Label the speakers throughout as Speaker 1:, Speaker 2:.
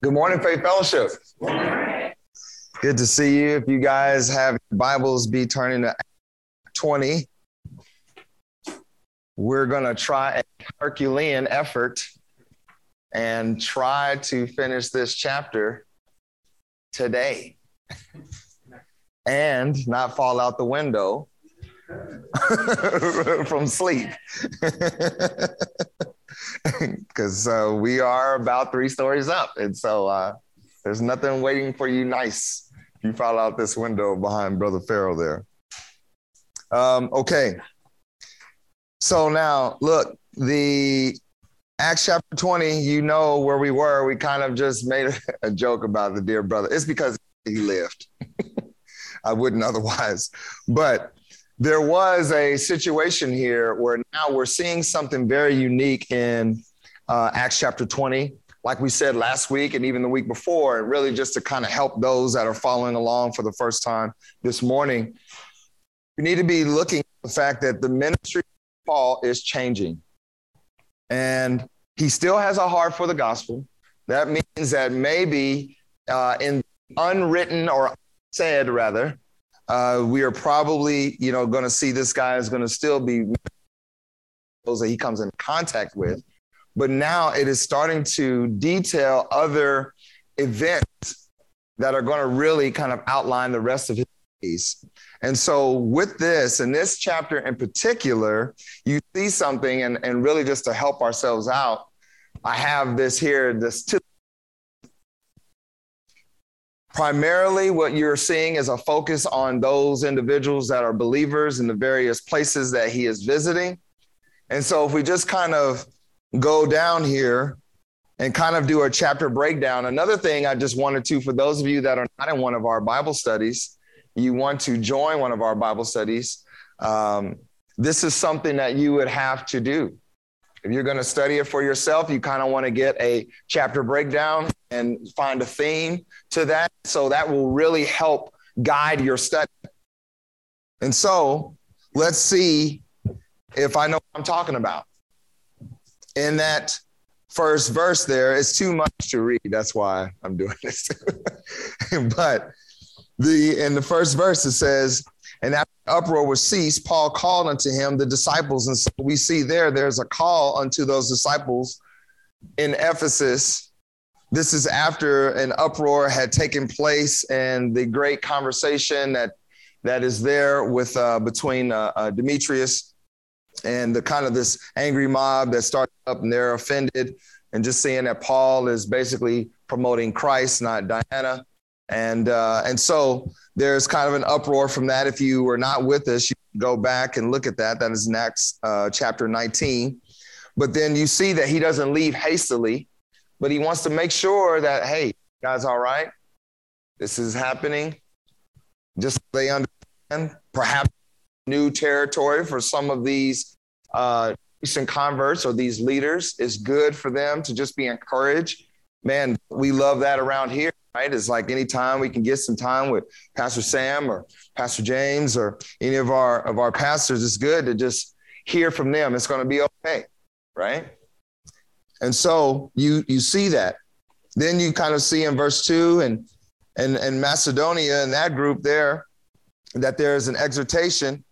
Speaker 1: Good morning, Faith Fellowship. Good to see you. If you guys have Bibles, be turning to 20. We're going to try a Herculean effort and try to finish this chapter today and not fall out the window from sleep. because uh, we are about three stories up. And so uh, there's nothing waiting for you nice. if You fall out this window behind Brother Farrell there. Um, okay. So now, look, the Acts chapter 20, you know where we were. We kind of just made a joke about the dear brother. It's because he lived. I wouldn't otherwise. But there was a situation here where now we're seeing something very unique in uh, Acts chapter 20. Like we said last week and even the week before, and really just to kind of help those that are following along for the first time this morning, we need to be looking at the fact that the ministry of Paul is changing. And he still has a heart for the gospel. That means that maybe uh, in unwritten or said rather, uh, we are probably, you know, going to see this guy is going to still be those that he comes in contact with. But now it is starting to detail other events that are going to really kind of outline the rest of his days. And so, with this, in this chapter in particular, you see something, and, and really just to help ourselves out, I have this here, this Primarily, what you're seeing is a focus on those individuals that are believers in the various places that he is visiting. And so, if we just kind of go down here and kind of do a chapter breakdown, another thing I just wanted to, for those of you that are not in one of our Bible studies, you want to join one of our Bible studies, um, this is something that you would have to do. If you're going to study it for yourself, you kind of want to get a chapter breakdown and find a theme to that. So that will really help guide your study. And so let's see if I know what I'm talking about. In that first verse, there, it's too much to read. That's why I'm doing this. but the in the first verse, it says, and after the uproar was ceased, Paul called unto him the disciples. And so we see there, there's a call unto those disciples in Ephesus. This is after an uproar had taken place and the great conversation that that is there with uh, between uh, uh, Demetrius and the kind of this angry mob that started up and they're offended and just seeing that Paul is basically promoting Christ, not Diana. And uh, and so there's kind of an uproar from that. If you were not with us, you go back and look at that. That is next uh, chapter 19. But then you see that he doesn't leave hastily, but he wants to make sure that hey, guys, all right, this is happening. Just they understand. Perhaps new territory for some of these uh, recent converts or these leaders is good for them to just be encouraged. Man, we love that around here right? It's like anytime we can get some time with Pastor Sam or Pastor James or any of our of our pastors, it's good to just hear from them. It's going to be okay, right? And so you you see that. Then you kind of see in verse two and and and Macedonia and that group there that there is an exhortation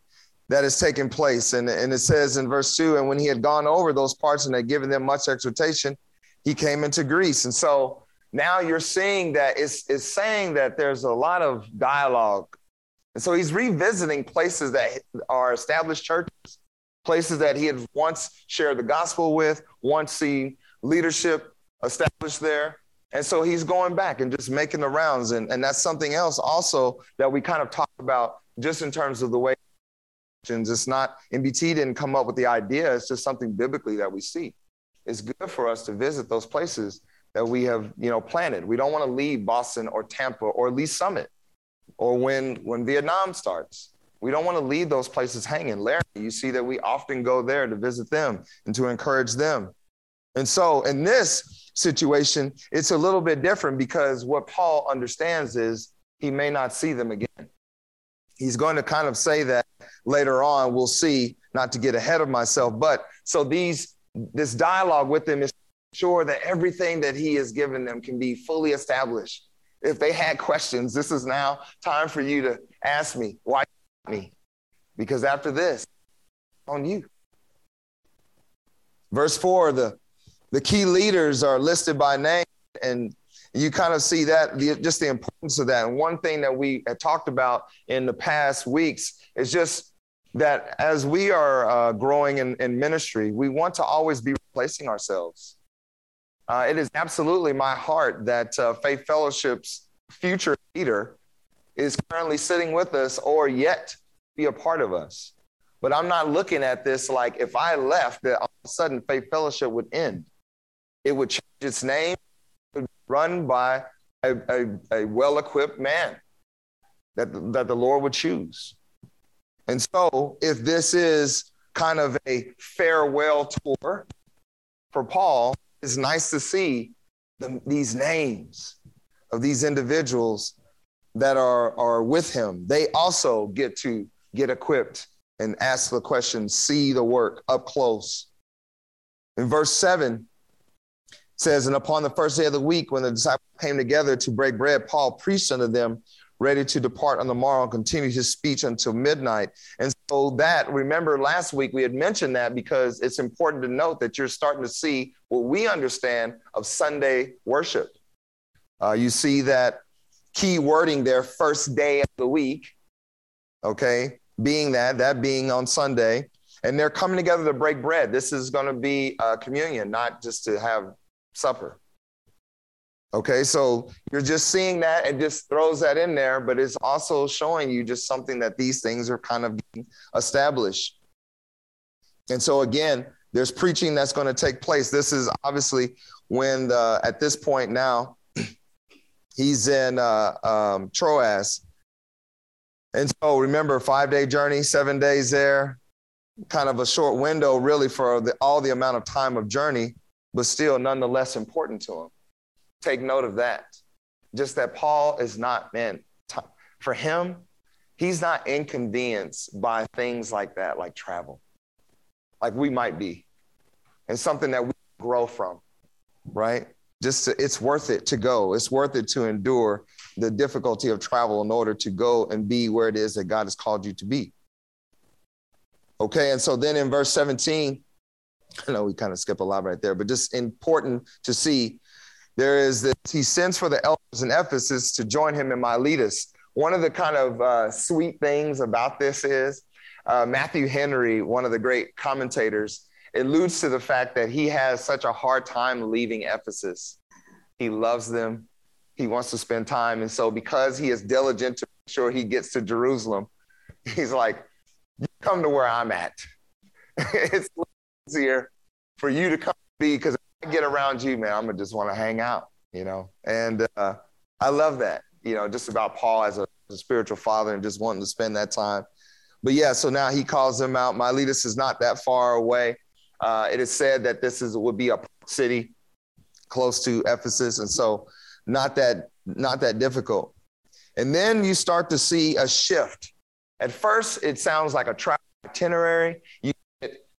Speaker 1: that is taking place. And, and it says in verse two, and when he had gone over those parts and had given them much exhortation, he came into Greece. And so now you're seeing that it's, it's saying that there's a lot of dialogue. And so he's revisiting places that are established churches, places that he had once shared the gospel with, once seen leadership established there. And so he's going back and just making the rounds. And, and that's something else also that we kind of talk about just in terms of the way it's not, MBT didn't come up with the idea. It's just something biblically that we see. It's good for us to visit those places that we have, you know, planted. We don't want to leave Boston or Tampa or Lee Summit or when when Vietnam starts. We don't want to leave those places hanging. Larry, you see that we often go there to visit them and to encourage them. And so in this situation, it's a little bit different because what Paul understands is he may not see them again. He's going to kind of say that later on. We'll see, not to get ahead of myself. But so these this dialogue with them is sure that everything that he has given them can be fully established. If they had questions, this is now time for you to ask me, why me? Because after this, on you. Verse four, the, the key leaders are listed by name, and you kind of see that the, just the importance of that. And one thing that we had talked about in the past weeks is just that as we are uh, growing in, in ministry, we want to always be replacing ourselves. Uh, it is absolutely my heart that uh, Faith Fellowship's future leader is currently sitting with us or yet be a part of us. But I'm not looking at this like if I left, that all of a sudden Faith Fellowship would end. It would change its name, would run by a, a, a well equipped man that, that the Lord would choose. And so, if this is kind of a farewell tour for Paul, it's nice to see the, these names of these individuals that are, are with him. They also get to get equipped and ask the question, see the work up close. In verse 7, says, And upon the first day of the week, when the disciples came together to break bread, Paul preached unto them ready to depart on the morrow and continue his speech until midnight. And so that, remember last week we had mentioned that because it's important to note that you're starting to see what we understand of Sunday worship. Uh, you see that key wording there, first day of the week, okay, being that, that being on Sunday. And they're coming together to break bread. This is going to be a communion, not just to have supper. Okay, so you're just seeing that and just throws that in there, but it's also showing you just something that these things are kind of established. And so again, there's preaching that's going to take place. This is obviously when the, at this point now, he's in uh, um, Troas. And so remember, five day journey, seven days there, kind of a short window really for the, all the amount of time of journey, but still nonetheless important to him. Take note of that. Just that Paul is not, man, for him, he's not inconvenienced by things like that, like travel, like we might be, and something that we grow from, right? Just to, it's worth it to go. It's worth it to endure the difficulty of travel in order to go and be where it is that God has called you to be. Okay, and so then in verse 17, I know we kind of skip a lot right there, but just important to see there is this, he sends for the elders in Ephesus to join him in Miletus. One of the kind of uh, sweet things about this is uh, Matthew Henry, one of the great commentators, alludes to the fact that he has such a hard time leaving Ephesus. He loves them. He wants to spend time. And so, because he is diligent to make sure he gets to Jerusalem, he's like, you come to where I'm at. it's easier for you to come be because get around you, man, I'm gonna just want to hang out, you know. And uh, I love that, you know, just about Paul as a, as a, spiritual father and just wanting to spend that time. But yeah, so now he calls them out. Miletus is not that far away. Uh, it is said that this is would be a city close to Ephesus, and so not that not that difficult. And then you start to see a shift. At first, it sounds like a travel itinerary. You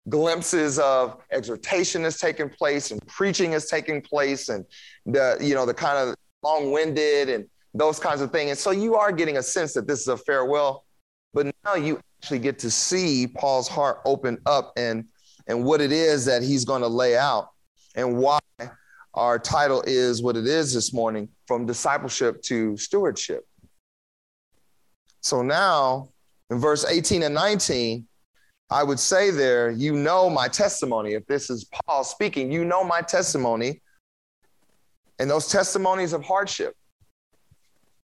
Speaker 1: glimpses of exhortation is taking place and preaching is taking place and the you know the kind of long-winded and those kinds of things. And so you are getting a sense that this is a farewell but now you actually get to see paul's heart open up and and what it is that he's going to lay out and why our title is what it is this morning from discipleship to stewardship. So now in verse 18 and 19 I would say there, you know my testimony. If this is Paul speaking, you know my testimony and those testimonies of hardship.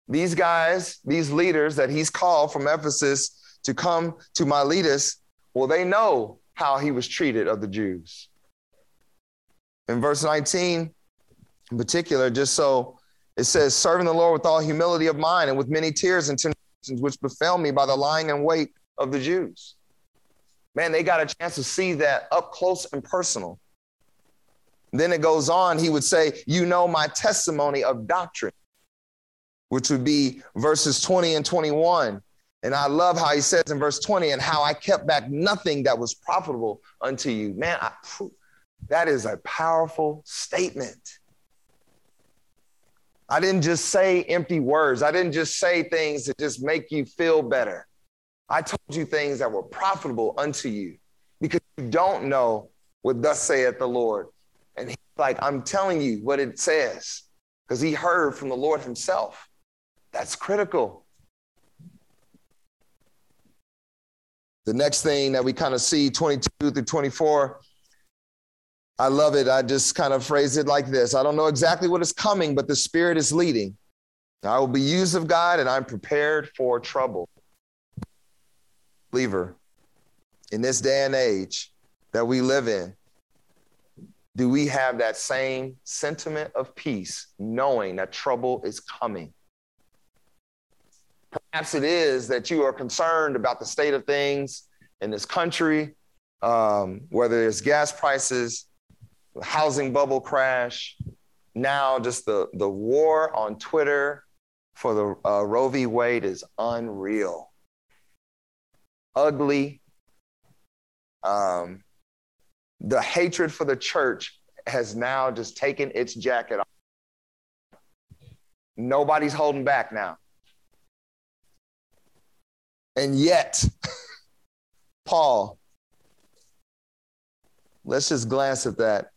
Speaker 1: These guys, these leaders that he's called from Ephesus to come to Miletus, well, they know how he was treated of the Jews. In verse 19, in particular, just so it says, serving the Lord with all humility of mind and with many tears and temptations which befell me by the lying and wait of the Jews man, they got a chance to see that up close and personal. Then it goes on, he would say, You know my testimony of doctrine, which would be verses 20 and 21. And I love how he says in verse 20, and how I kept back nothing that was profitable unto you. Man, I, That is a powerful statement. I didn't just say empty words. I didn't just say things that just make you feel better. I told you things that were profitable unto you because you don't know what thus saith the Lord. And he's like, I'm telling you what it says because he heard from the Lord himself. That's critical. The next thing that we kind of see 22 through 24 I love it. I just kind of phrase it like this I don't know exactly what is coming, but the Spirit is leading. I will be used of God and I'm prepared for trouble. Believer, in this day and age that we live in, do we have that same sentiment of peace, knowing that trouble is coming? Perhaps it is that you are concerned about the state of things in this country, um, whether it's gas prices, housing bubble crash, now just the, the war on Twitter for the uh, Roe v. Wade is unreal, ugly. Um, the hatred for the church has now just taken its jacket off. Nobody's holding back now. And yet, Paul, let's just glance at that.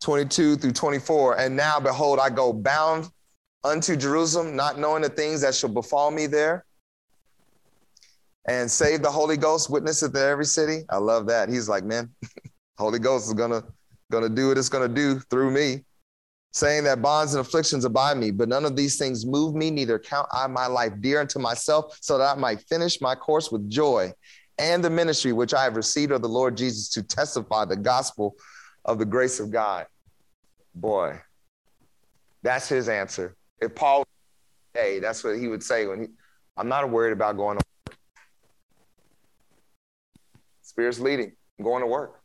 Speaker 1: 22 through 24. And now, behold, I go bound unto Jerusalem, not knowing the things that shall befall me there. And save the Holy Ghost, witness it in every city. I love that. He's like, man, Holy Ghost is gonna gonna do what it's gonna do through me. Saying that bonds and afflictions abide me, but none of these things move me, neither count I my life dear unto myself, so that I might finish my course with joy and the ministry which I have received of the Lord Jesus to testify the gospel of the grace of God. Boy, that's his answer. If Paul, hey, that's what he would say when he, I'm not worried about going to work. Spirit's leading, I'm going to work.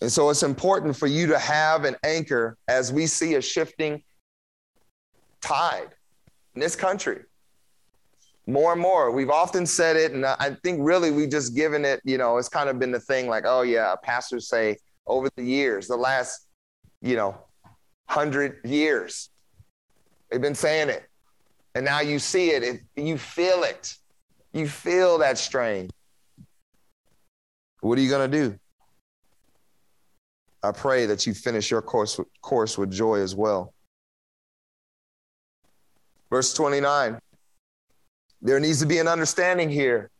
Speaker 1: And so it's important for you to have an anchor as we see a shifting tide in this country. More and more. We've often said it, and I think really we've just given it, you know, it's kind of been the thing like, oh, yeah, pastors say, over the years, the last, you know, hundred years. They've been saying it. And now you see it, it, you feel it. You feel that strain. What are you going to do? I pray that you finish your course, course with joy as well. Verse 29 there needs to be an understanding here.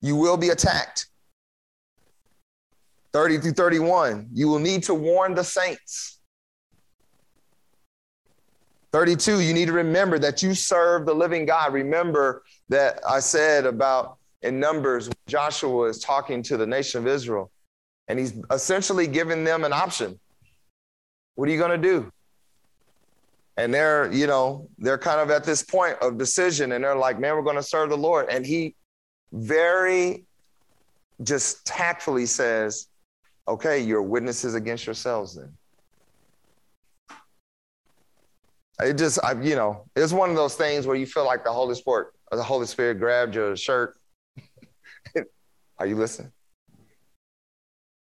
Speaker 1: You will be attacked. 30 through 31, you will need to warn the saints. 32, you need to remember that you serve the living God. Remember that I said about in Numbers, Joshua is talking to the nation of Israel, and he's essentially giving them an option. What are you going to do? And they're, you know, they're kind of at this point of decision, and they're like, man, we're going to serve the Lord. And he very just tactfully says, Okay, you're witnesses against yourselves then. It just, I, you know, it's one of those things where you feel like the Holy Spirit, the Holy Spirit grabbed your shirt. Are you listening?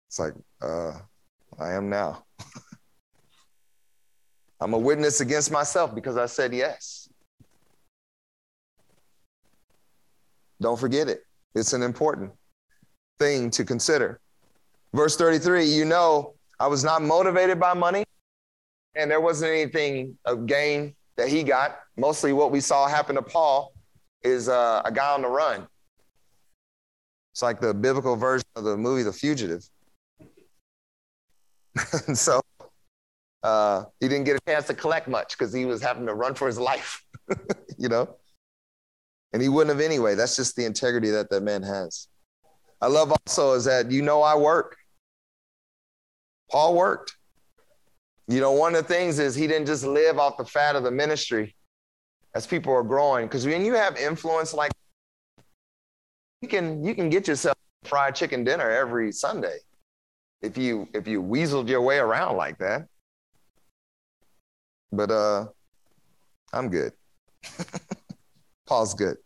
Speaker 1: It's like, uh, I am now. I'm a witness against myself because I said yes. Don't forget it. It's an important thing to consider. Verse 33, you know, I was not motivated by money, and there wasn't anything of gain that he got. Mostly what we saw happen to Paul is uh, a guy on the run. It's like the biblical version of the movie The Fugitive. so uh, he didn't get a chance to collect much because he was having to run for his life, you know? And he wouldn't have anyway. That's just the integrity that that man has. I love also is that you know I work. Paul worked. You know, one of the things is he didn't just live off the fat of the ministry as people are growing. Because when you have influence like you can you can get yourself fried chicken dinner every Sunday if you if you weaseled your way around like that. But uh I'm good. Paul's good.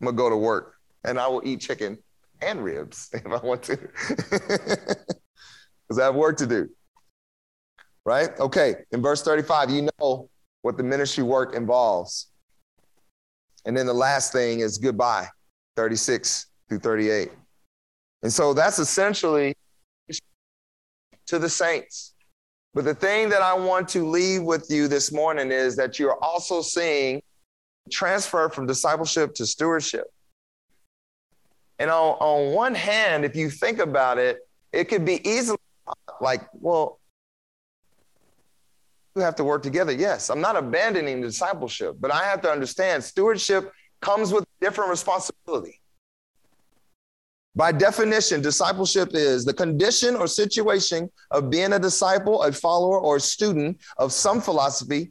Speaker 1: I'm gonna go to work and I will eat chicken and ribs if I want to, because I have work to do. Right? Okay, in verse 35, you know what the ministry work involves. And then the last thing is goodbye, 36 through 38. And so that's essentially to the saints. But the thing that I want to leave with you this morning is that you're also seeing transfer from discipleship to stewardship. And on, on one hand, if you think about it, it could be easily like, well, you have to work together. Yes, I'm not abandoning discipleship, but I have to understand stewardship comes with different responsibility. By definition, discipleship is the condition or situation of being a disciple, a follower, or a student of some philosophy,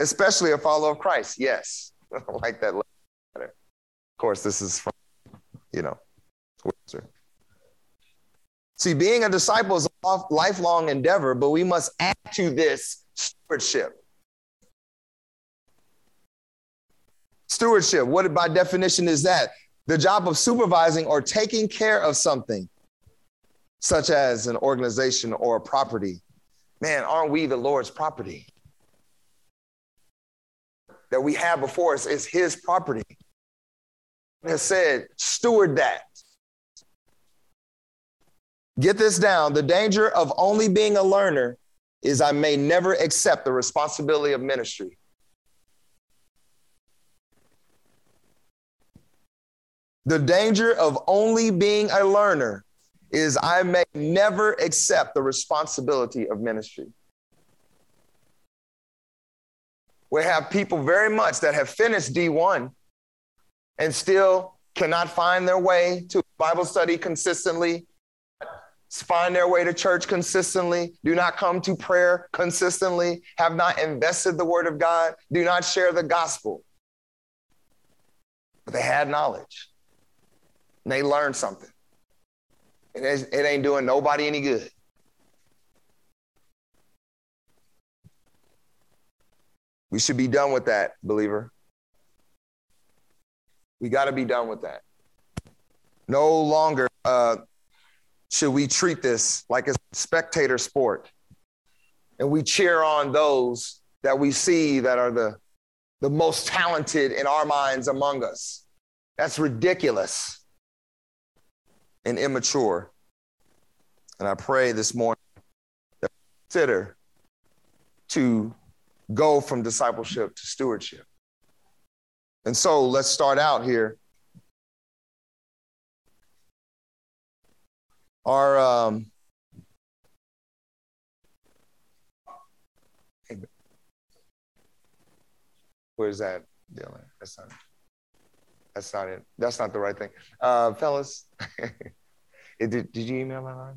Speaker 1: especially a follower of Christ. Yes, I like that letter. Of course, this is from, you know, See, being a disciple is a lifelong endeavor, but we must add to this stewardship. Stewardship, what by definition is that? The job of supervising or taking care of something, such as an organization or a property. Man, aren't we the Lord's property? That we have before us is His property. Has said, steward that. Get this down. The danger of only being a learner is I may never accept the responsibility of ministry. The danger of only being a learner is I may never accept the responsibility of ministry. We have people very much that have finished D1 and still cannot find their way to Bible study consistently, find their way to church consistently, do not come to prayer consistently, have not invested the word of God, do not share the gospel. But they had knowledge and they learned something. And it ain't doing nobody any good. We should be done with that, believer. We got to be done with that. No longer uh, should we treat this like a spectator sport and we cheer on those that we see that are the, the most talented in our minds among us. That's ridiculous and immature. And I pray this morning that we consider to go from discipleship to stewardship. And so let's start out here Our um, where's that, Dylan? That's not. That's not it. That's not the right thing, uh, fellas. did, did you email my line?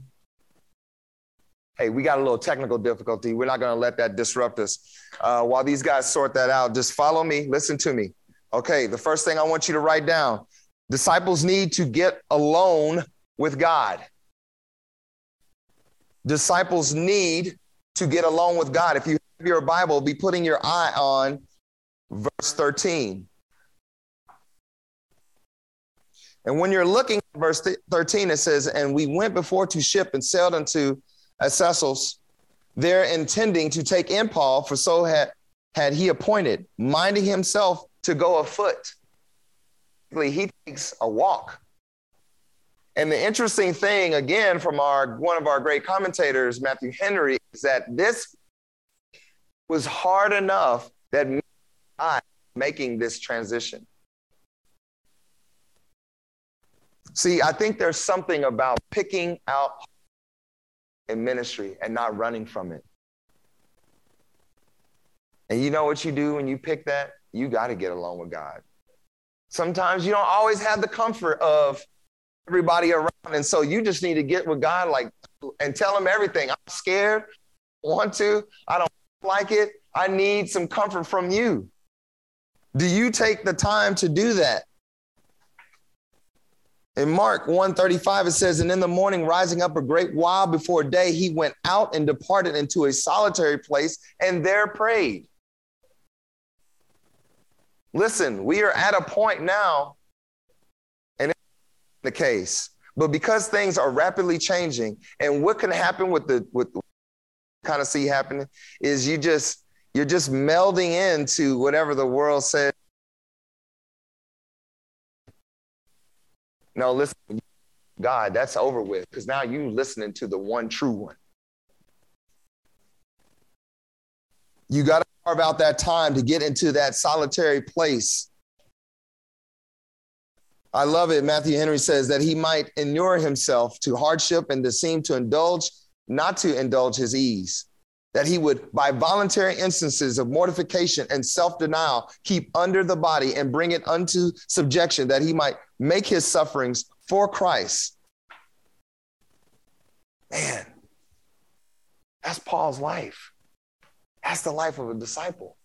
Speaker 1: Hey, we got a little technical difficulty. We're not going to let that disrupt us. Uh, while these guys sort that out, just follow me. Listen to me. Okay, the first thing I want you to write down disciples need to get alone with God disciples need to get along with God. If you have your Bible, be putting your eye on verse 13. And when you're looking at verse 13, it says, And we went before to ship and sailed unto Assos, there intending to take in Paul, for so had, had he appointed, minding himself to go afoot. He takes a walk. And the interesting thing, again, from our one of our great commentators, Matthew Henry, is that this was hard enough that I making this transition. See, I think there's something about picking out in ministry and not running from it. And you know what you do when you pick that? You got to get along with God. Sometimes you don't always have the comfort of everybody around. And so you just need to get with God, like, and tell him everything. I'm scared, want to, I don't like it. I need some comfort from you. Do you take the time to do that? In Mark 135, it says, And in the morning, rising up a great while before day, he went out and departed into a solitary place and there prayed. Listen, we are at a point now the case. But because things are rapidly changing, and what can happen with the with kind of see happening is you just you're just melding into whatever the world says. No, listen, God, that's over with because now you listening to the one true one. You got to carve out that time to get into that solitary place. I love it. Matthew Henry says that he might inure himself to hardship and to seem to indulge, not to indulge his ease. That he would, by voluntary instances of mortification and self denial, keep under the body and bring it unto subjection, that he might make his sufferings for Christ. Man, that's Paul's life. That's the life of a disciple.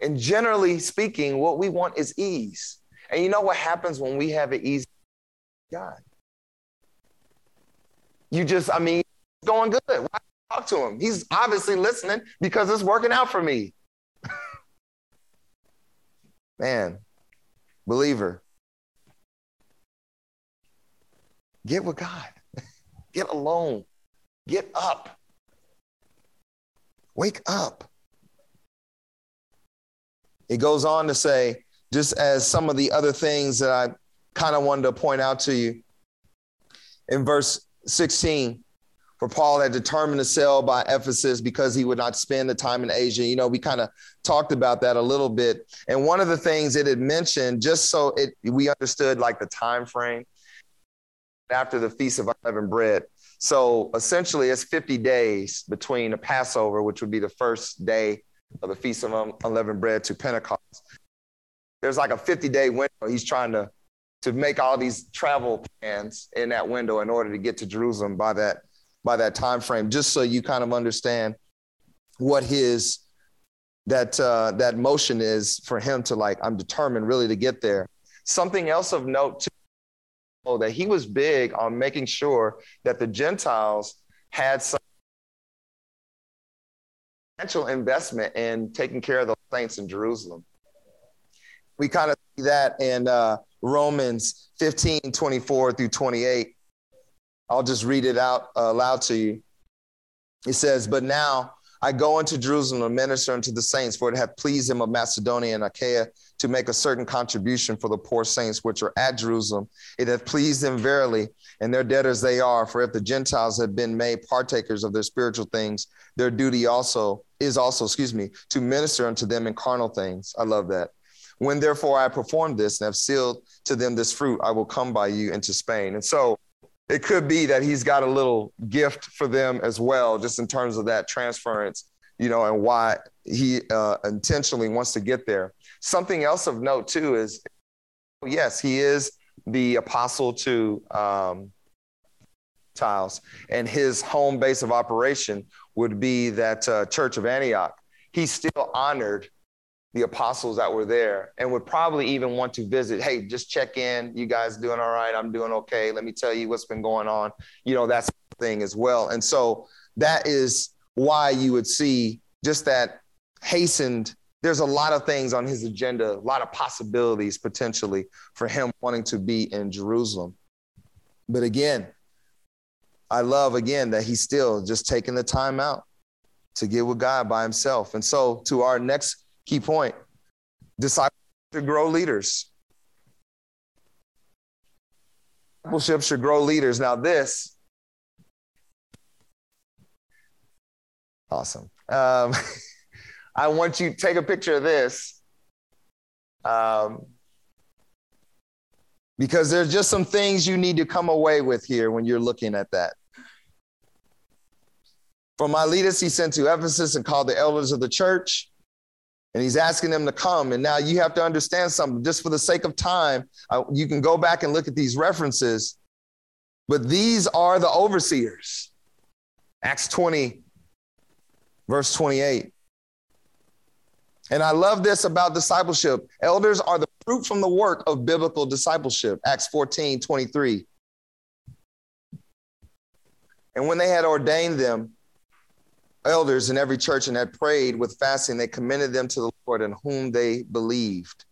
Speaker 1: And generally speaking, what we want is ease. And you know what happens when we have an easy God? You just, I mean, it's going good. Why talk to him? He's obviously listening because it's working out for me. Man, believer, get with God, get alone, get up, wake up. It goes on to say, just as some of the other things that I kind of wanted to point out to you in verse 16, for Paul had determined to sail by Ephesus because he would not spend the time in Asia. You know, we kind of talked about that a little bit. And one of the things it had mentioned, just so it we understood like the time frame after the Feast of Unleavened Bread. So essentially, it's 50 days between the Passover, which would be the first day of the Feast of Unleavened Bread, to Pentecost. There's like a 50 day window. He's trying to to make all these travel plans in that window in order to get to Jerusalem by that by that time frame, just so you kind of understand what his that uh, that motion is for him to like. I'm determined really to get there. Something else of note too, that he was big on making sure that the Gentiles had some financial investment in taking care of the saints in Jerusalem. We kind of see that in uh, Romans 15, 24 through 28. I'll just read it out uh, aloud to you. It says, But now I go into Jerusalem to minister unto the saints, for it hath pleased him of Macedonia and Achaia to make a certain contribution for the poor saints which are at Jerusalem. It hath pleased them verily, and their debtors they are. For if the Gentiles have been made partakers of their spiritual things, their duty also is also, excuse me, to minister unto them in carnal things. I love that. When therefore I perform this and have sealed to them this fruit, I will come by you into Spain. And so it could be that he's got a little gift for them as well, just in terms of that transference, you know, and why he uh, intentionally wants to get there. Something else of note too is, yes, he is the apostle to um, Tiles, and his home base of operation would be that uh, Church of Antioch. He's still honored the apostles that were there and would probably even want to visit hey just check in. You guys doing all right? I'm doing okay. Let me tell you what's been going on. You know that's thing as well. And so that is why you would see just that hastened there's a lot of things on his agenda a lot of possibilities potentially for him wanting to be in jerusalem. But again i love again that he's still just taking the time out to get with god by himself. And so to our next Key point disciples should grow leaders. Discipleship should grow leaders. Now, this, awesome. Um, I want you to take a picture of this um, because there's just some things you need to come away with here when you're looking at that. From Miletus, he sent to Ephesus and called the elders of the church and he's asking them to come. And now you have to understand something, just for the sake of time, uh, you can go back and look at these references, but these are the overseers. Acts 20, verse 28. And I love this about discipleship. Elders are the fruit from the work of biblical discipleship. Acts 14, 23. And when they had ordained them, elders in every church and had prayed with fasting, they commended them to the Lord in whom they believed.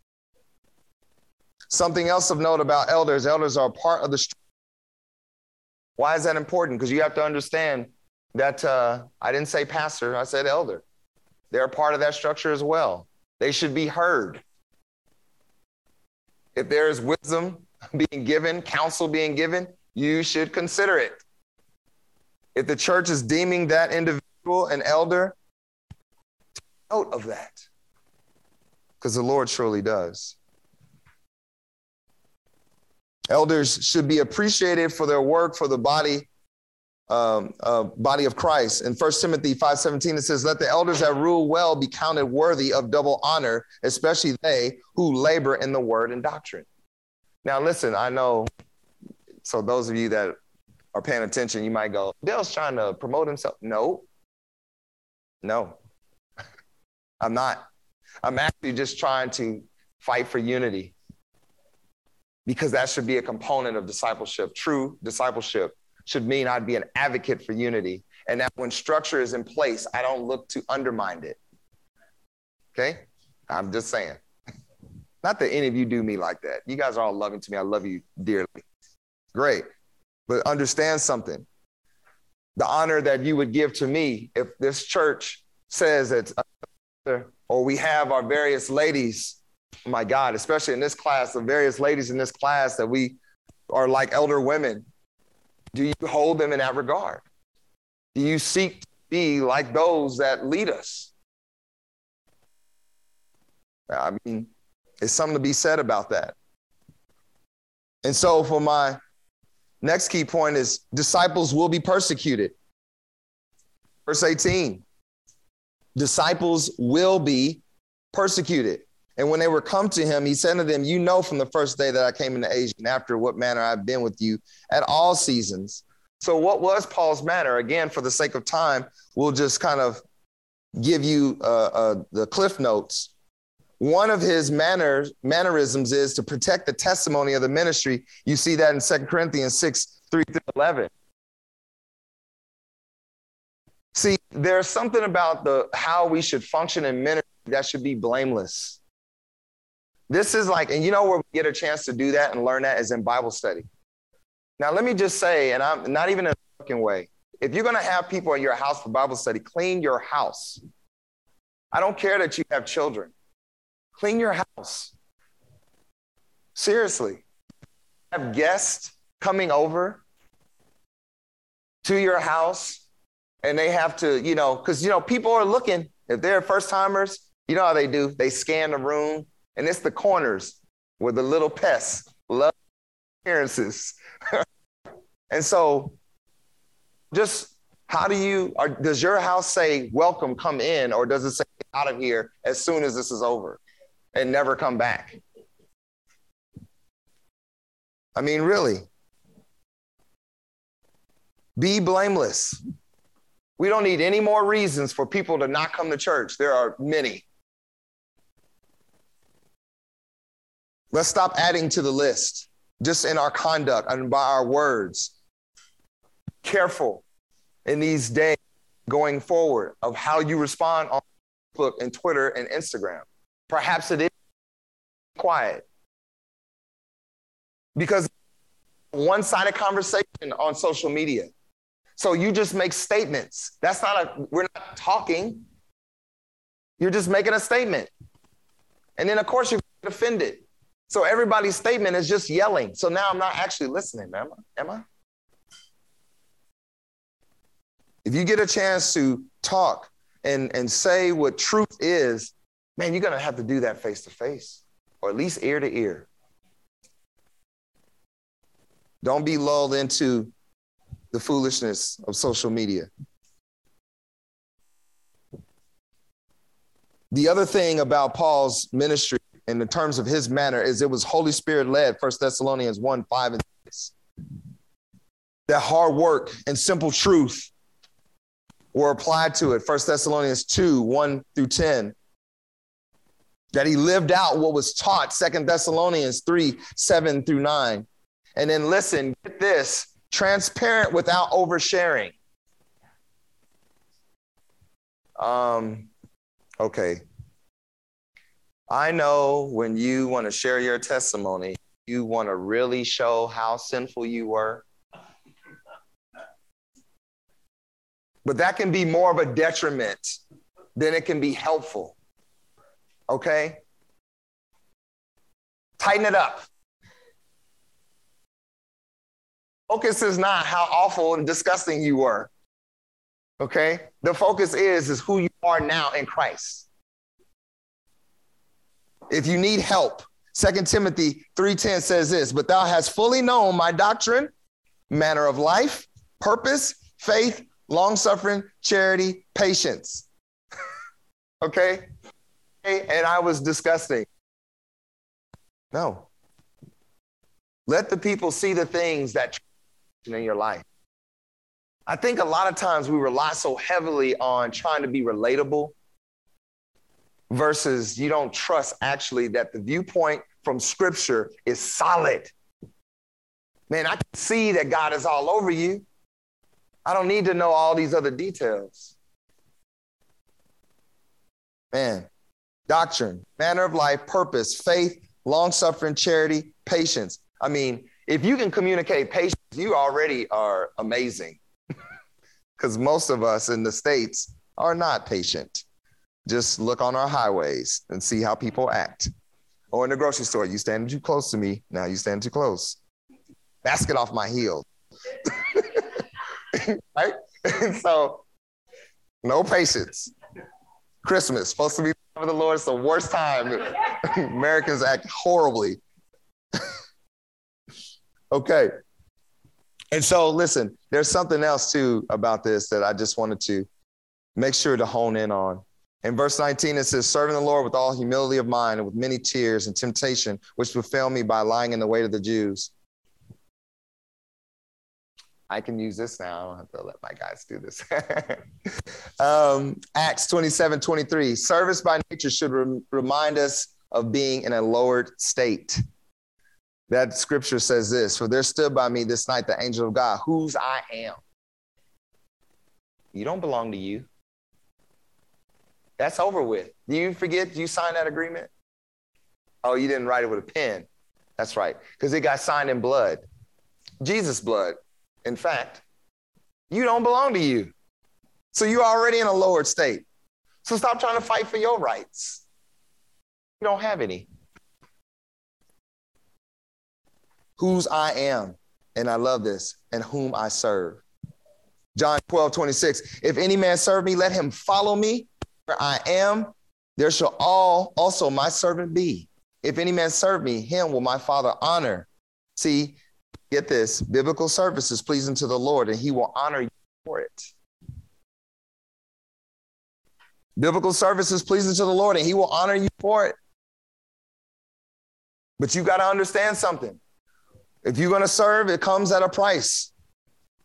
Speaker 1: Something else of note about elders elders are part of the. Why is that important? Because you have to understand that uh, I didn't say pastor, I said elder. They're part of that structure as well. They should be heard. If there is wisdom being given, counsel being given, you should consider it. If the church is deeming that individual an elder, note of that. Because the Lord surely does. Elders should be appreciated for their work for the body um, uh, body of Christ. In 1 Timothy 5:17, it says, Let the elders that rule well be counted worthy of double honor, especially they who labor in the word and doctrine. Now, listen, I know, so those of you that are paying attention, you might go, Dale's trying to promote himself. No, no, I'm not. I'm actually just trying to fight for unity because that should be a component of discipleship. True discipleship should mean I'd be an advocate for unity. And that when structure is in place, I don't look to undermine it. Okay? I'm just saying. Not that any of you do me like that. You guys are all loving to me. I love you dearly. Great. But understand something. The honor that you would give to me if this church says it's or we have our various ladies, my God, especially in this class, the various ladies in this class that we are like elder women do you hold them in that regard? Do you seek to be like those that lead us? I mean, it's something to be said about that. And so, for my next key point is disciples will be persecuted. Verse 18 disciples will be persecuted. And when they were come to him, he said to them, You know from the first day that I came into Asia and after what manner I've been with you at all seasons. So, what was Paul's manner? Again, for the sake of time, we'll just kind of give you uh, uh, the cliff notes. One of his manners, mannerisms is to protect the testimony of the ministry. You see that in Second Corinthians 6 3 through 11. See, there's something about the how we should function in ministry that should be blameless. This is like, and you know where we get a chance to do that and learn that is in Bible study. Now, let me just say, and I'm not even in a fucking way, if you're going to have people in your house for Bible study, clean your house. I don't care that you have children. Clean your house. Seriously. Have guests coming over to your house and they have to, you know, because, you know, people are looking. If they're first timers, you know how they do. They scan the room and it's the corners where the little pests love appearances. and so, just how do you, or does your house say, welcome, come in, or does it say, out of here as soon as this is over and never come back? I mean, really. Be blameless. We don't need any more reasons for people to not come to church. There are many. Let's stop adding to the list just in our conduct and by our words. Careful in these days going forward of how you respond on Facebook and Twitter and Instagram. Perhaps it is quiet because one sided conversation on social media. So you just make statements. That's not a, we're not talking. You're just making a statement. And then, of course, you get offended. So everybody's statement is just yelling. So now I'm not actually listening, am I? Am I? If you get a chance to talk and, and say what truth is, man, you're going to have to do that face to face or at least ear to ear. Don't be lulled into the foolishness of social media. The other thing about Paul's ministry in the terms of his manner is it was Holy Spirit led, First Thessalonians 1, 5, and 6. That hard work and simple truth were applied to it. First Thessalonians 2, 1 through 10. That he lived out what was taught, Second Thessalonians 3, 7 through 9. And then listen, get this transparent without oversharing. Um, okay, I know when you want to share your testimony, you want to really show how sinful you were. But that can be more of a detriment than it can be helpful. Okay? Tighten it up. Focus is not how awful and disgusting you were. Okay? The focus is is who you are now in Christ. If you need help, Second Timothy 3:10 says this, "But thou hast fully known my doctrine, manner of life, purpose, faith, long-suffering, charity, patience." okay? And I was disgusting. No. Let the people see the things that in your life. I think a lot of times we rely so heavily on trying to be relatable versus you don't trust actually that the viewpoint from scripture is solid. Man, I can see that God is all over you. I don't need to know all these other details. Man, doctrine, manner of life, purpose, faith, long suffering, charity, patience. I mean, if you can communicate patience, you already are amazing. Because most of us in the States are not patient. Just look on our highways and see how people act. Or in the grocery store, you stand too close to me. Now you stand too close. Basket off my heel. right? so, no patience. Christmas, supposed to be for the Lord. It's the worst time. Americans act horribly. okay. And so, listen, there's something else too about this that I just wanted to make sure to hone in on. In verse 19, it says, Serving the Lord with all humility of mind and with many tears and temptation, which befell me by lying in the way of the Jews. I can use this now. I don't have to let my guys do this. um, Acts 27 23. Service by nature should re- remind us of being in a lowered state. That scripture says this For there stood by me this night the angel of God, whose I am. You don't belong to you. That's over with. Do you forget Do you signed that agreement? Oh, you didn't write it with a pen. That's right, because it got signed in blood. Jesus' blood. In fact, you don't belong to you. So you're already in a lowered state. So stop trying to fight for your rights. You don't have any. Whose I am, and I love this, and whom I serve. John 12, 26. If any man serve me, let him follow me. Where I am, there shall all also my servant be. If any man serve me, him will my Father honor. See, get this biblical service is pleasing to the Lord, and he will honor you for it. Biblical service is pleasing to the Lord, and he will honor you for it. But you got to understand something. If you're going to serve, it comes at a price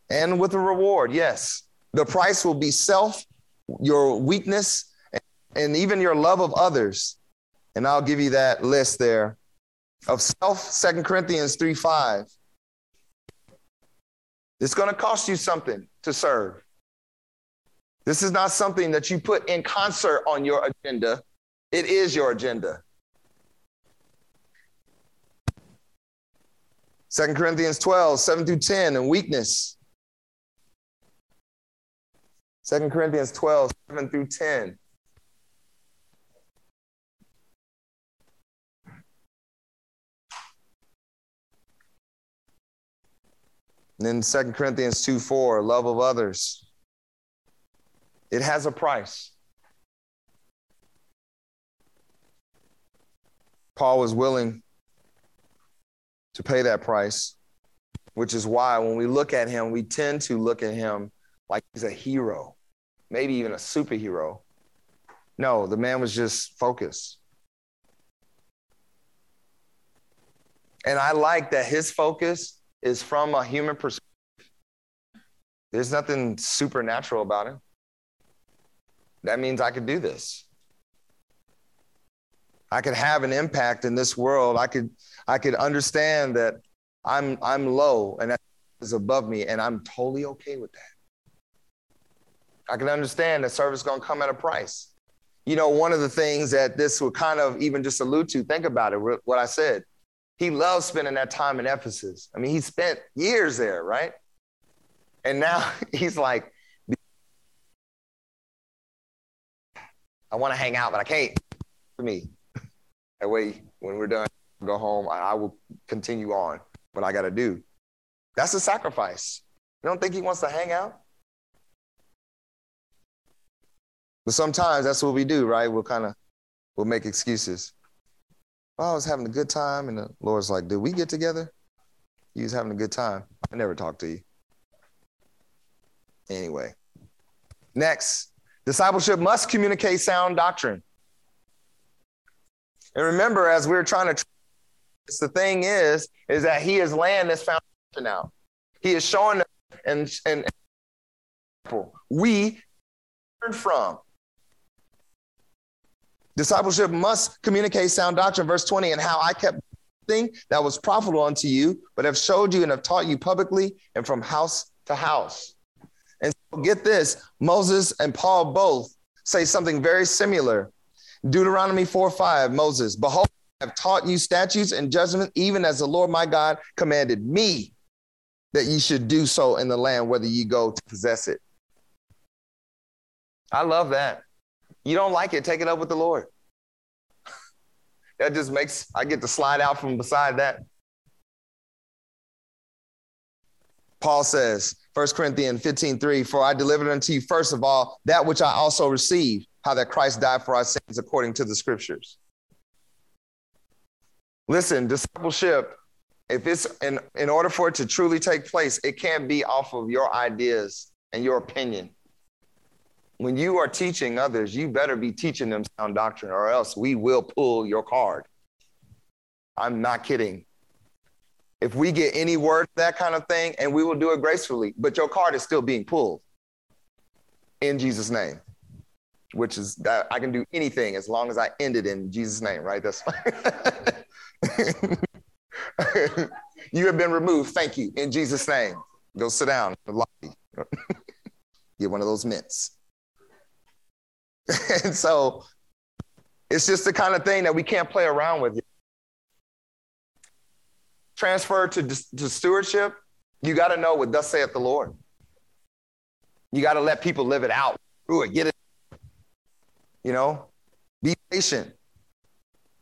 Speaker 1: and with a reward. Yes. The price will be self, your weakness, and even your love of others. And I'll give you that list there of self, Second Corinthians 3 5. It's going to cost you something to serve. This is not something that you put in concert on your agenda, it is your agenda. Second Corinthians 12, 7 through 10, and weakness. Second Corinthians 12, 7 through 10. And then 2 Corinthians 2 4, love of others. It has a price. Paul was willing to pay that price, which is why when we look at him, we tend to look at him like he's a hero, maybe even a superhero. No, the man was just focused. And I like that his focus is from a human perspective. There's nothing supernatural about it. That means I could do this. I could have an impact in this world. I could I could understand that I'm I'm low and that is above me, and I'm totally okay with that. I can understand that service is to come at a price. You know, one of the things that this would kind of even just allude to, think about it, what I said. He loves spending that time in Ephesus. I mean, he spent years there, right? And now he's like, I want to hang out, but I can't. For me, that way, when we're done, go home. I, I will continue on what I got to do. That's a sacrifice. You don't think he wants to hang out? But sometimes that's what we do, right? We'll kind of we'll make excuses. I was having a good time, and the Lord's like, "Did we get together? You was having a good time. I never talked to you." Anyway, next, discipleship must communicate sound doctrine. And remember, as we're trying to, the thing is, is that He is laying this foundation out. He is showing, and and we learn from. Discipleship must communicate sound doctrine, verse 20, and how I kept thing that was profitable unto you, but have showed you and have taught you publicly and from house to house. And so get this Moses and Paul both say something very similar. Deuteronomy 4 5, Moses, behold, I have taught you statutes and judgment, even as the Lord my God commanded me that you should do so in the land, whether you go to possess it. I love that. You don't like it, take it up with the Lord. that just makes, I get to slide out from beside that. Paul says, 1 Corinthians 15, 3, For I delivered unto you first of all that which I also received, how that Christ died for our sins according to the scriptures. Listen, discipleship, if it's in, in order for it to truly take place, it can't be off of your ideas and your opinion when you are teaching others, you better be teaching them sound doctrine, or else we will pull your card. I'm not kidding. If we get any word, that kind of thing, and we will do it gracefully, but your card is still being pulled in Jesus' name, which is that I can do anything as long as I end it in Jesus' name, right? That's fine. you have been removed. Thank you. In Jesus' name. Go sit down. Get one of those mints. and so it's just the kind of thing that we can't play around with. Transfer to, to stewardship, you got to know what thus saith the Lord. You got to let people live it out through it, get it. You know, be patient.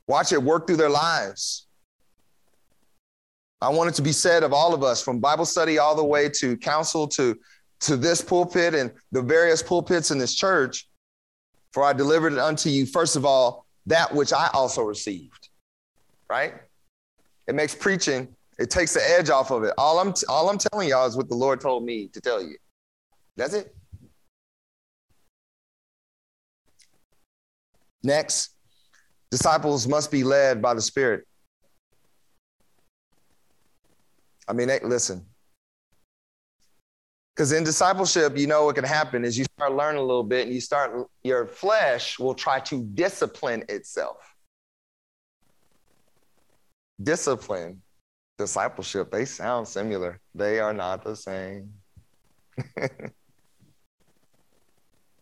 Speaker 1: Watch it work through their lives. I want it to be said of all of us from Bible study all the way to council to, to this pulpit and the various pulpits in this church for I delivered it unto you, first of all, that which I also received. Right? It makes preaching, it takes the edge off of it. All I'm, all I'm telling y'all is what the Lord told me to tell you. That's it. Next, disciples must be led by the Spirit. I mean, they, listen, because in discipleship, you know what can happen is you start learning a little bit and you start, your flesh will try to discipline itself. Discipline, discipleship, they sound similar. They are not the same.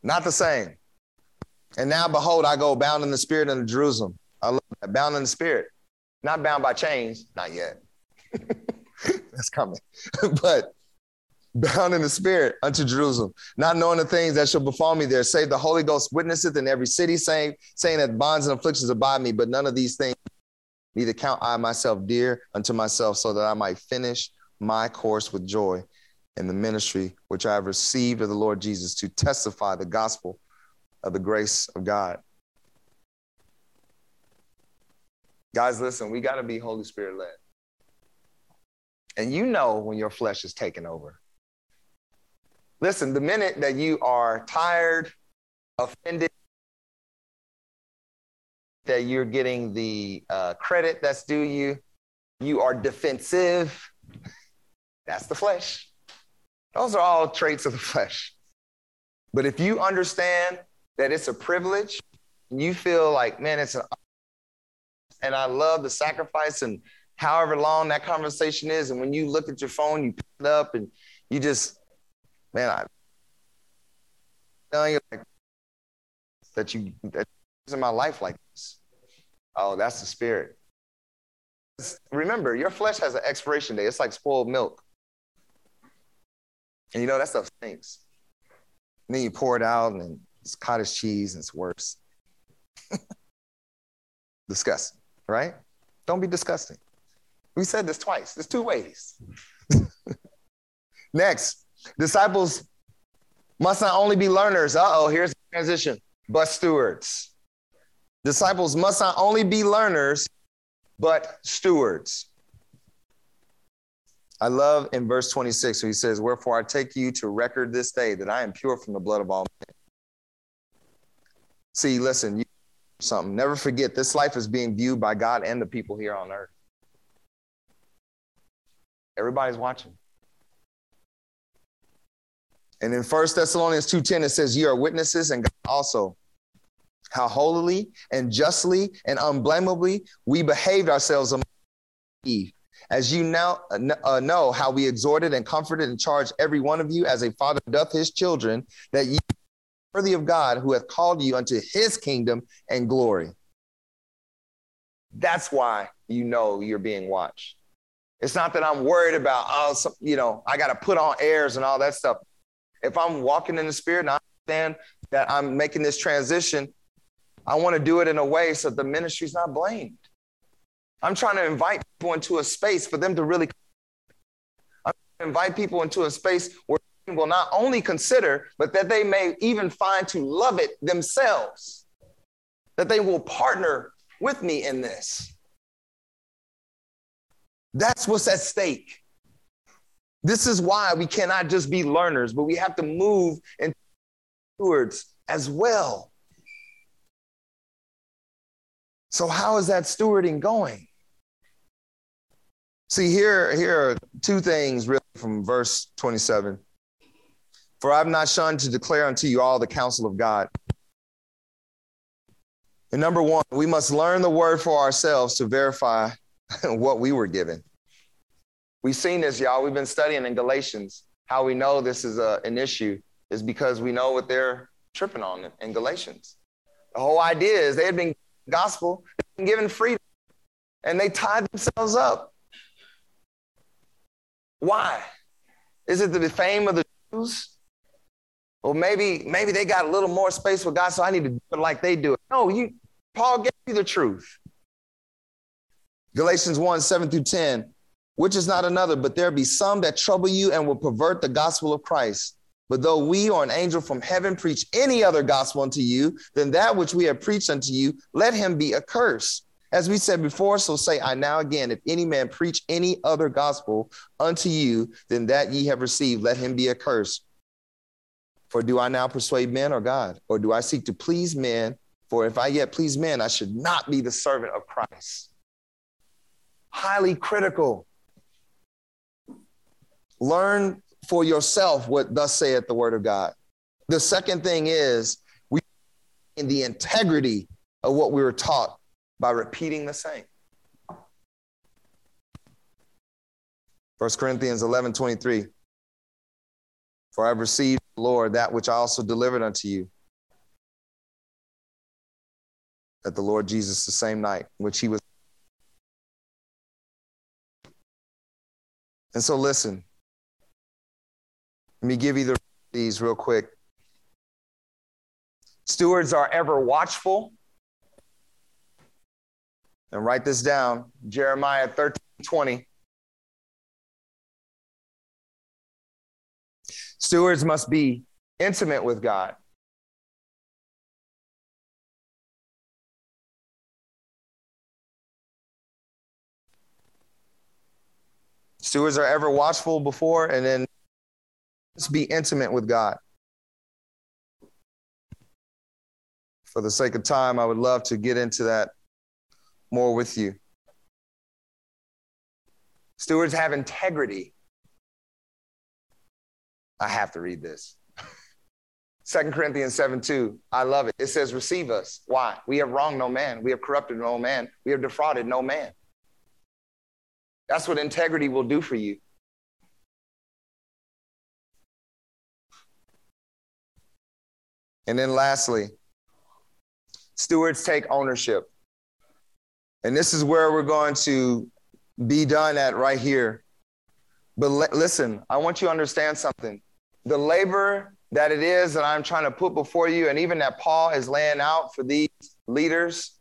Speaker 1: not the same. And now, behold, I go bound in the spirit into Jerusalem. I love that. Bound in the spirit. Not bound by chains, not yet. That's coming. but bound in the spirit unto Jerusalem, not knowing the things that shall befall me there, save the Holy Ghost witnesseth in every city, saying, saying that bonds and afflictions abide me, but none of these things neither count I myself dear unto myself, so that I might finish my course with joy in the ministry which I have received of the Lord Jesus to testify the gospel of the grace of God. Guys, listen, we got to be Holy Spirit led. And you know when your flesh is taken over. Listen, the minute that you are tired, offended, that you're getting the uh, credit that's due you, you are defensive, that's the flesh. Those are all traits of the flesh. But if you understand that it's a privilege, and you feel like, man, it's an, and I love the sacrifice and however long that conversation is. And when you look at your phone, you pick it up and you just man, I telling you like, that you that in my life like this. Oh, that's the spirit. remember, your flesh has an expiration date. It's like spoiled milk. And you know, that stuff stinks. And then you pour it out and it's cottage cheese and it's worse. disgusting, right? Don't be disgusting. We said this twice. There's two ways. Next, disciples must not only be learners. Uh oh, here's the transition, but stewards. Disciples must not only be learners, but stewards. I love in verse 26 where he says, Wherefore I take you to record this day that I am pure from the blood of all men. See, listen, you something. Never forget this life is being viewed by God and the people here on earth. Everybody's watching. And in 1 Thessalonians 2:10, it says, You are witnesses, and God also how holily and justly and unblameably we behaved ourselves among Eve. As you now uh, know how we exhorted and comforted and charged every one of you as a father doth his children, that ye worthy of God who hath called you unto his kingdom and glory. That's why you know you're being watched. It's not that I'm worried about, oh, some, you know, I got to put on airs and all that stuff. If I'm walking in the spirit and I understand that I'm making this transition, I want to do it in a way so the ministry's not blamed. I'm trying to invite people into a space for them to really I'm invite people into a space where they will not only consider, but that they may even find to love it themselves. That they will partner with me in this. That's what's at stake. This is why we cannot just be learners, but we have to move and stewards as well. So, how is that stewarding going? See, here, here are two things really from verse 27. For I've not shunned to declare unto you all the counsel of God. And number one, we must learn the word for ourselves to verify what we were given. We've seen this, y'all. We've been studying in Galatians. How we know this is a, an issue is because we know what they're tripping on in Galatians. The whole idea is they had been gospel, been given freedom, and they tied themselves up. Why? Is it the fame of the Jews? Well, maybe maybe they got a little more space with God, so I need to do it like they do it. No, you Paul gave you the truth. Galatians 1, 7 through 10, which is not another, but there be some that trouble you and will pervert the gospel of Christ. But though we or an angel from heaven preach any other gospel unto you than that which we have preached unto you, let him be accursed. As we said before, so say I now again, if any man preach any other gospel unto you than that ye have received, let him be accursed. For do I now persuade men or God? Or do I seek to please men? For if I yet please men, I should not be the servant of Christ. Highly critical. Learn for yourself what thus saith the word of God. The second thing is we in the integrity of what we were taught by repeating the same. 1 Corinthians 11 23. For I have received, Lord, that which I also delivered unto you. That the Lord Jesus, the same night which he was. And so, listen, let me give you the, these real quick. Stewards are ever watchful. And write this down Jeremiah 13 20. Stewards must be intimate with God. Stewards are ever watchful before and then just be intimate with God. For the sake of time, I would love to get into that more with you. Stewards have integrity. I have to read this. 2 Corinthians 7 2. I love it. It says, Receive us. Why? We have wronged no man. We have corrupted no man. We have defrauded no man. That's what integrity will do for you. And then lastly, stewards take ownership. And this is where we're going to be done at right here. But listen, I want you to understand something. The labor that it is that I'm trying to put before you, and even that Paul is laying out for these leaders,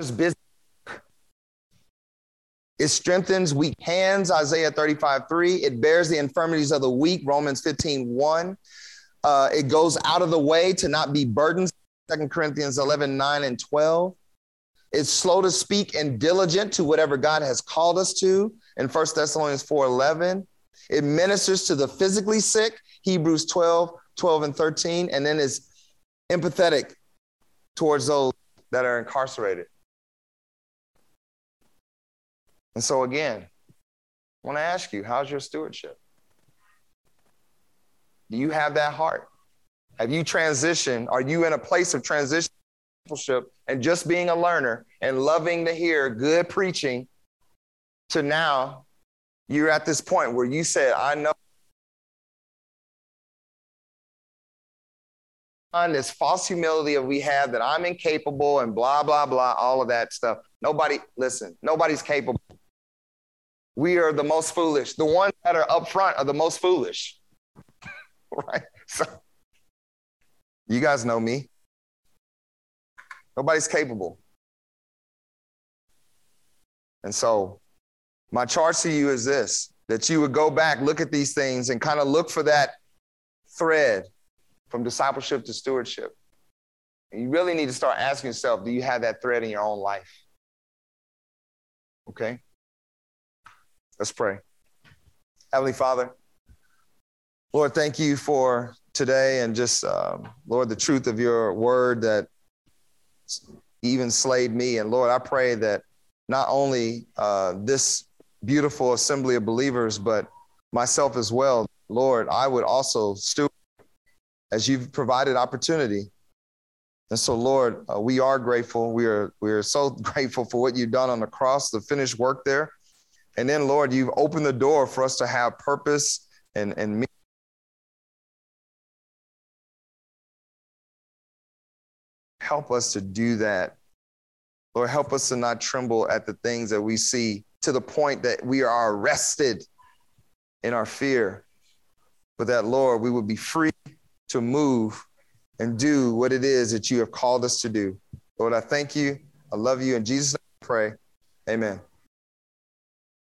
Speaker 1: is business. It strengthens weak hands, Isaiah 35, 3. It bears the infirmities of the weak, Romans 15, 1. Uh, it goes out of the way to not be burdened, 2 Corinthians 11, 9 and 12. It's slow to speak and diligent to whatever God has called us to in 1 Thessalonians 4, 11. It ministers to the physically sick, Hebrews 12, 12 and 13, and then is empathetic towards those that are incarcerated. And so, again, I want to ask you, how's your stewardship? Do you have that heart? Have you transitioned? Are you in a place of transition and just being a learner and loving to hear good preaching to now you're at this point where you said, I know on this false humility that we have that I'm incapable and blah, blah, blah, all of that stuff. Nobody, listen, nobody's capable. We are the most foolish. The ones that are up front are the most foolish. right? So you guys know me. Nobody's capable. And so my charge to you is this that you would go back, look at these things, and kind of look for that thread from discipleship to stewardship. And you really need to start asking yourself do you have that thread in your own life? Okay? Let's pray. Heavenly Father, Lord, thank you for today and just, um, Lord, the truth of your word that even slayed me. And Lord, I pray that not only uh, this beautiful assembly of believers, but myself as well, Lord, I would also steward as you've provided opportunity. And so, Lord, uh, we are grateful. We are we are so grateful for what you've done on the cross, the finished work there. And then, Lord, you've opened the door for us to have purpose and and help us to do that. Lord, help us to not tremble at the things that we see to the point that we are arrested in our fear, but that, Lord, we would be free to move and do what it is that you have called us to do. Lord, I thank you. I love you. In Jesus' name I pray. Amen.